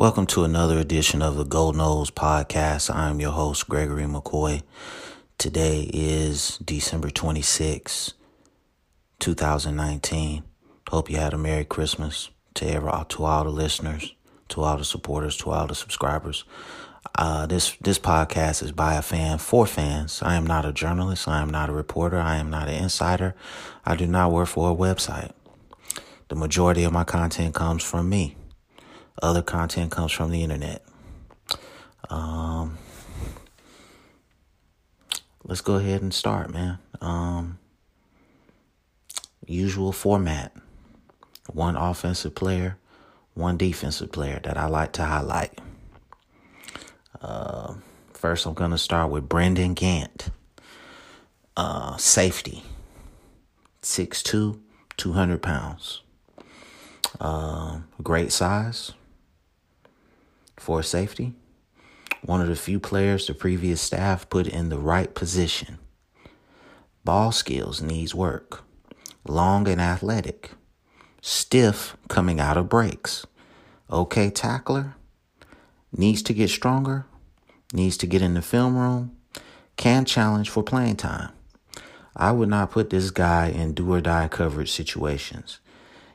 Welcome to another edition of the Gold Nose Podcast. I'm your host, Gregory McCoy. Today is December 26, 2019. Hope you had a Merry Christmas to, every, to all the listeners, to all the supporters, to all the subscribers. Uh, this this podcast is by a fan for fans. I am not a journalist. I am not a reporter. I am not an insider. I do not work for a website. The majority of my content comes from me. Other content comes from the internet. Um, let's go ahead and start, man. Um, usual format one offensive player, one defensive player that I like to highlight. Uh, first, I'm going to start with Brendan Gant, uh, safety, 6'2, 200 pounds. Uh, great size, for safety. One of the few players the previous staff put in the right position. Ball skills needs work. Long and athletic. Stiff coming out of breaks. Okay tackler. Needs to get stronger. Needs to get in the film room. Can challenge for playing time. I would not put this guy in do or die coverage situations.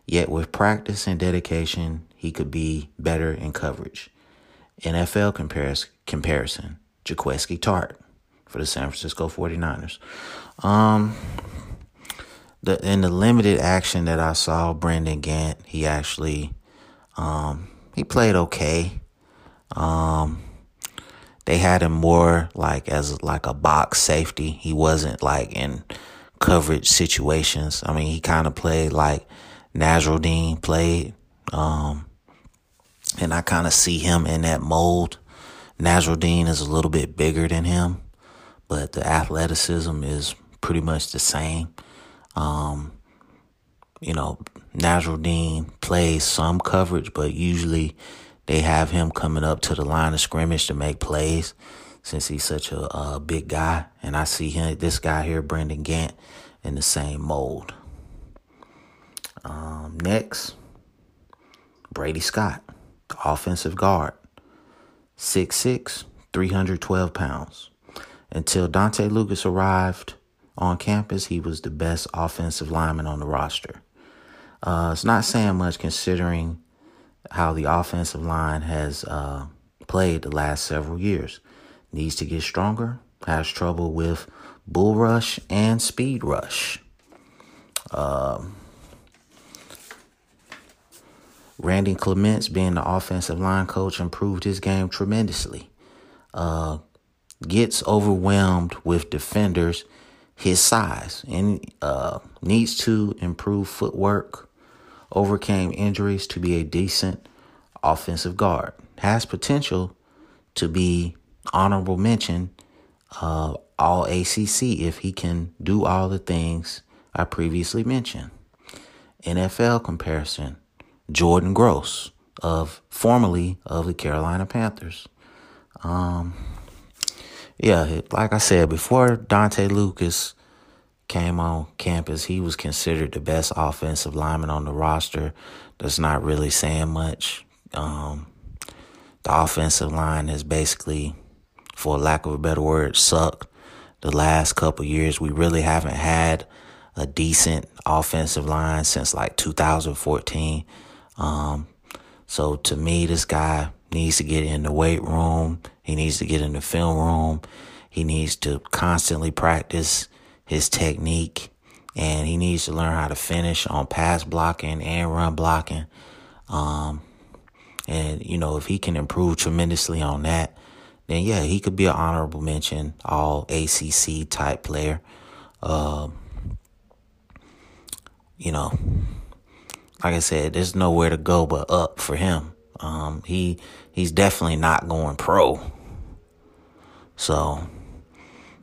Yet with practice and dedication, he could be better in coverage. NFL compares, comparison, Jaquiski Tartt for the San Francisco 49ers. Um, the in the limited action that I saw, Brendan Gant, he actually um, he played okay. Um, they had him more like as like a box safety. He wasn't like in coverage situations. I mean, he kind of played like Nasirildeen played. Um, and I kind of see him in that mold. Nasirildeen is a little bit bigger than him, but the athleticism is pretty much the same. Um, you know, Nasirildeen plays some coverage, but usually they have him coming up to the line of scrimmage to make plays since he's such a, a big guy. And I see him, this guy here, Brendan Gant, in the same mold. Um, next, Brady Scott offensive guard, 6'6, 312 pounds. Until Dontae Lucas arrived on campus, he was the best offensive lineman on the roster. Uh, it's not saying much considering how the offensive line has uh, played the last several years. Needs to get stronger, has trouble with bull rush and speed rush. Um, Randy Clements, being the offensive line coach, improved his game tremendously. Uh, gets overwhelmed with defenders his size and uh, needs to improve footwork. Overcame injuries to be a decent offensive guard. Has potential to be honorable mention uh, all ACC if he can do all the things I previously mentioned. NFL comparison Jordan Gross of formerly of the Carolina Panthers. Um, yeah, like I said before, Dontae Lucas came on campus. He was considered the best offensive lineman on the roster. That's not really saying much. Um, the offensive line has basically, for lack of a better word, sucked the last couple years. We really haven't had a decent offensive line since like 2014. Um, so to me, this guy needs to get in the weight room. He needs to get in the film room. He needs to constantly practice his technique and he needs to learn how to finish on pass blocking and run blocking. Um, and you know, if he can improve tremendously on that, then yeah, he could be an honorable mention, all ACC type player. Um, you know, like I said, there's nowhere to go but up for him. Um, he he's definitely not going pro. So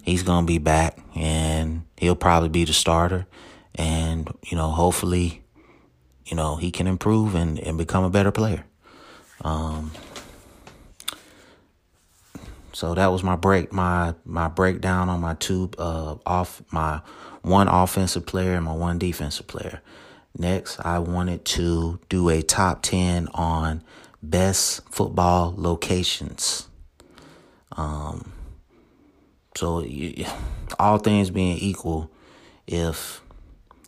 he's gonna be back and he'll probably be the starter. And, you know, hopefully, you know, he can improve and, and become a better player. Um, so that was my break, my my breakdown on my two uh off my one offensive player and my one defensive player. Next, I wanted to do a top 10 on best football locations. Um, so you, all things being equal, if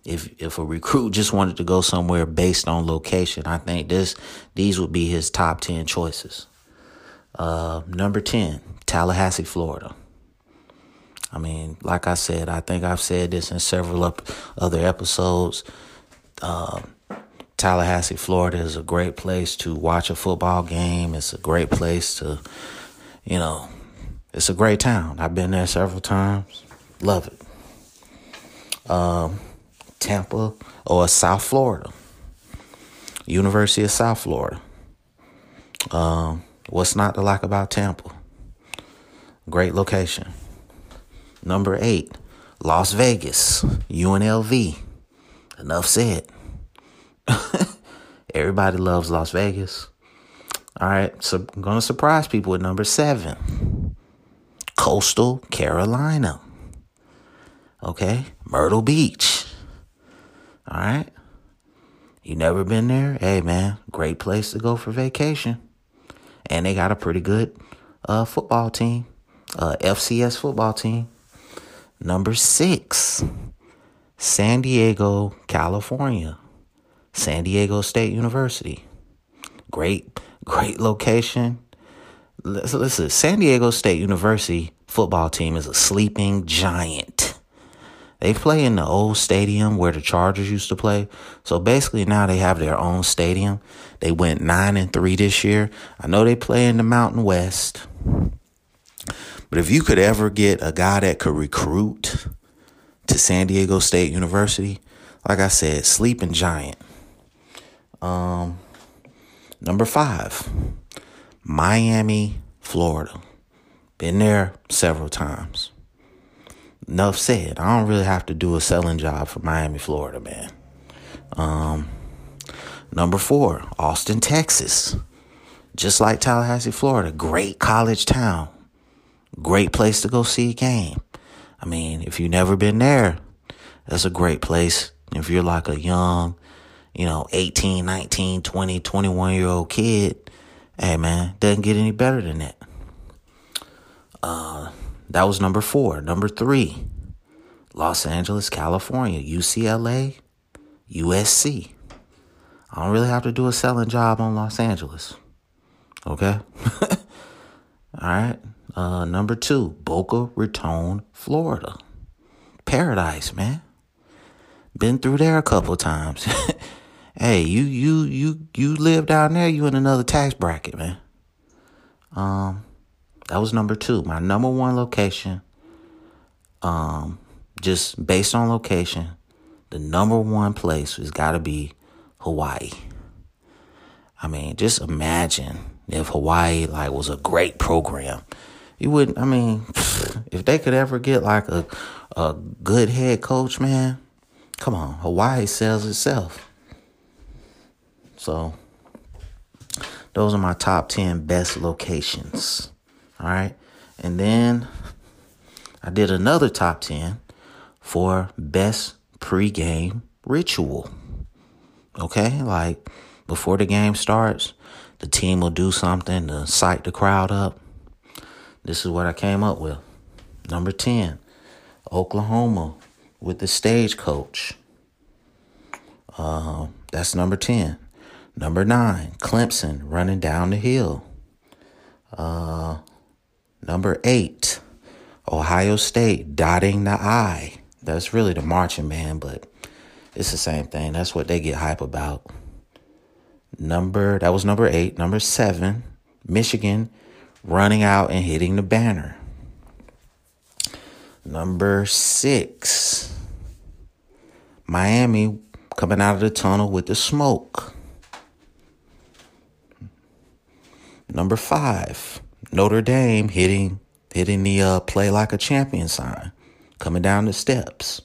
if if a recruit just wanted to go somewhere based on location, I think this these would be his top ten choices. Uh, number ten, Tallahassee, Florida. I mean, like I said, I think I've said this in several other episodes. Uh, Tallahassee, Florida is a great place to watch a football game. It's a great place to, you know, it's a great town. I've been there several times. Love it. Um, Tampa or South Florida. University of South Florida. Um, what's not to like about Tampa? Great location. Number eight, Las Vegas, UNLV. Enough said. Everybody loves Las Vegas. All right, so I'm going to surprise people with number seven, Coastal Carolina. Okay, Myrtle Beach. All right. You never been there? Hey, man, great place to go for vacation. And they got a pretty good uh, football team, uh, FCS football team. Number six, San Diego, California. San Diego State University. Great, great location. Listen, San Diego State University football team is a sleeping giant. They play in the old stadium where the Chargers used to play. So basically now they have their own stadium. They went 9 and 3 this year. I know they play in the Mountain West. But if you could ever get a guy that could recruit to San Diego State University, like I said, sleeping giant. Um, number five, Miami, Florida. Been there several times. Enough said. I don't really have to do a selling job for Miami, Florida, man. Um, number four, Austin, Texas. Just like Tallahassee, Florida. Great college town. Great place to go see a game. I mean, if you've never been there, that's a great place. If you're like a young, you know, 18, 19, 20, 21 year old kid, hey man, doesn't get any better than that. Uh, that was number four. Number three, Los Angeles, California, UCLA, USC. I don't really have to do a selling job on Los Angeles. Okay? All right. Uh, number two, Boca Raton, Florida. Paradise, man. Been through there a couple times. hey, you you you you live down there, you in another tax bracket, man. Um, that was number two. My number one location. Um, just based on location, the number one place has got to be Hawaii. I mean, just imagine if Hawaii like was a great program you wouldn't. I mean, if they could ever get like a a good head coach, man, come on, Hawaii sells itself. So those are my top ten best locations. All right, and then I did another top ten for best pregame ritual. Okay, like before the game starts, the team will do something to psych the crowd up. This is what I came up with. Number 10, Oklahoma with the stagecoach. Uh, that's number 10. Number 9, Clemson running down the hill. Uh, number 8, Ohio State dotting the I. That's really the marching band, but it's the same thing. That's what they get hype about. Number, that was number 8. Number 7, Michigan running out and hitting the banner. Number six, Miami coming out of the tunnel with the smoke. Number five, Notre Dame hitting hitting the uh, play like a champion sign, coming down the steps.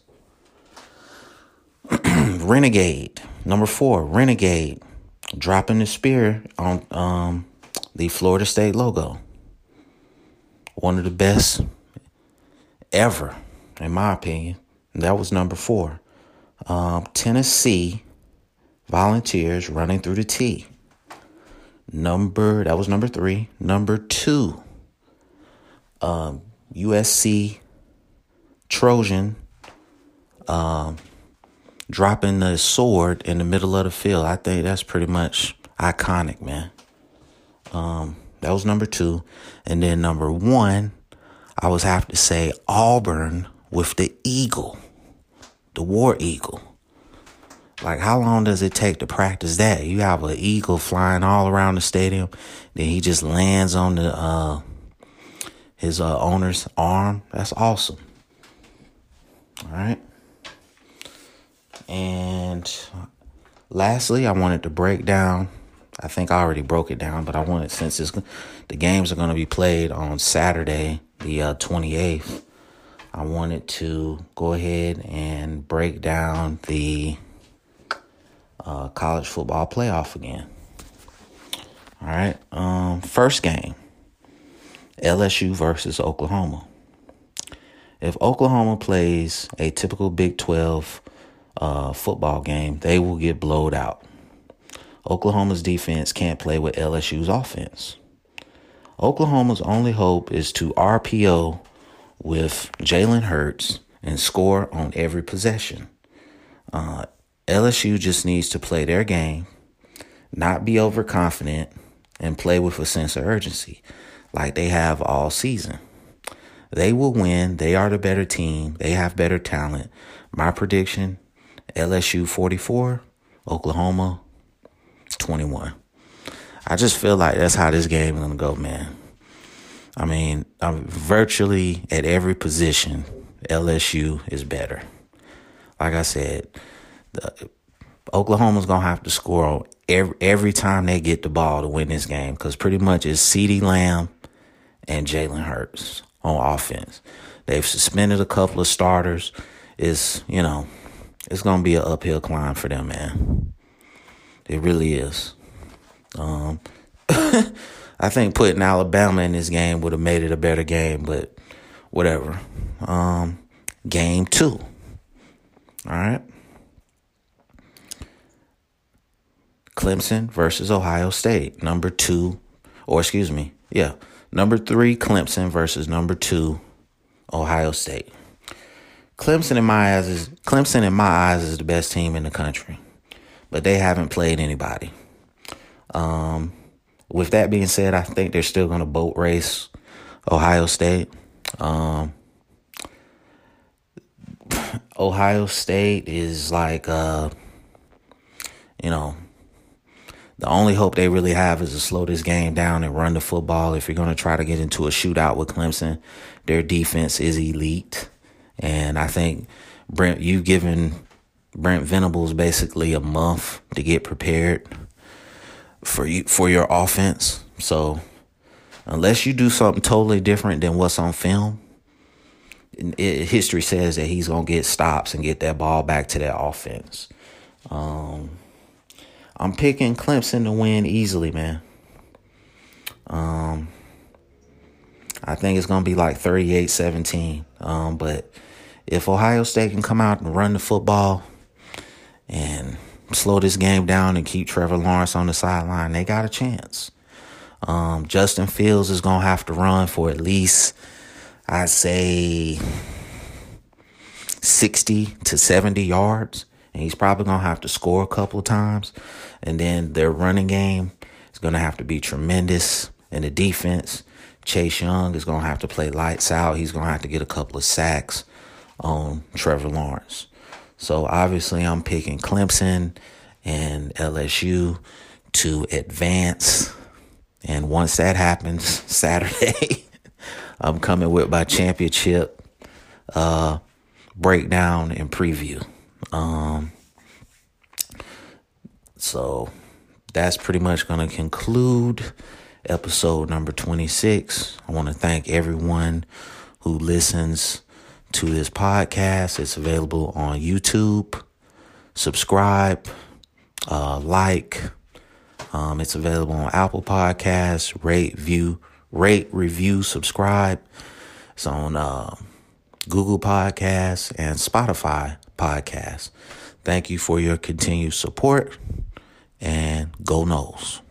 Renegade, number four, Renegade, dropping the spear on um, the Florida State logo one of the best ever, in my opinion. that was number four. Um, Tennessee Volunteers running through the T. Number that was number three. Number two, um, USC Trojan um, dropping the sword in the middle of the field. I think that's pretty much iconic, man. Um, that was number two. And then number one, I was have to say Auburn with the eagle, the war eagle. Like, how long does it take to practice that? You have an eagle flying all around the stadium, then he just lands on the uh, his uh, owner's arm. That's awesome. All right. And lastly, I wanted to break down. I think I already broke it down, but I wanted since the games are going to be played on Saturday, the uh, 28th. I wanted to go ahead and break down the uh, college football playoff again. All right. Um, first game LSU versus Oklahoma. If Oklahoma plays a typical Big 12 uh, football game, they will get blowed out. Oklahoma's defense can't play with LSU's offense. Oklahoma's only hope is to RPO with Jalen Hurts and score on every possession. Uh, LSU just needs to play their game, not be overconfident, and play with a sense of urgency like they have all season. They will win. They are the better team. They have better talent. My prediction LSU 44, Oklahoma 21. I just feel like that's how this game is going to go, man. I mean, I'm virtually at every position, LSU is better. Like I said, the, Oklahoma's to have to score every, every time they get the ball to win this game because pretty much it's CeeDee Lamb and Jalen Hurts on offense. They've suspended a couple of starters. It's, you know, it's to be an uphill climb for them, man. It really is. Um, I think putting Alabama in this game would have made it a better game, but whatever. Um, game two. All right. Clemson versus Ohio State. Number two, or excuse me, yeah, Number three, Clemson versus number two, Ohio State. Clemson in my eyes is Clemson in my eyes is the best team in the country, but they haven't played anybody. Um, with that being said, I think they're still going to boat race Ohio State. Um, Ohio State is like, uh, you know, the only hope they really have is to slow this game down and run the football. If you're going to try to get into a shootout with Clemson, their defense is elite. And I think Brent, you've given Brent Venables basically a month to get prepared for you for your offense. So unless you do something totally different than what's on film, it, history says that he's gonna get stops and get that ball back to that offense. Um, I'm picking Clemson to win easily, man. Um, I think it's going to be like 38 17. Um, but if Ohio State can come out and run the football and slow this game down and keep Trevor Lawrence on the sideline, they got a chance. Um, Justin Fields is going to have to run for at least, I'd say, 60 to 70 yards and he's probably going to have to score a couple of times. And then their running game is going to have to be tremendous. And the defense, Chase Young is going to have to play lights out. He's going to have to get a couple of sacks on Trevor Lawrence. So obviously, I'm picking Clemson and LSU to advance. And once that happens, Saturday, I'm coming with my championship uh, breakdown and preview. Um, so that's pretty much going to conclude episode number 26. I want to thank everyone who listens to this podcast. It's available on YouTube. Subscribe, uh, like. Um, it's available on Apple Podcasts. Rate, view, rate, review, subscribe. It's on uh, Google Podcasts and Spotify podcast. Thank you for your continued support and go Noles.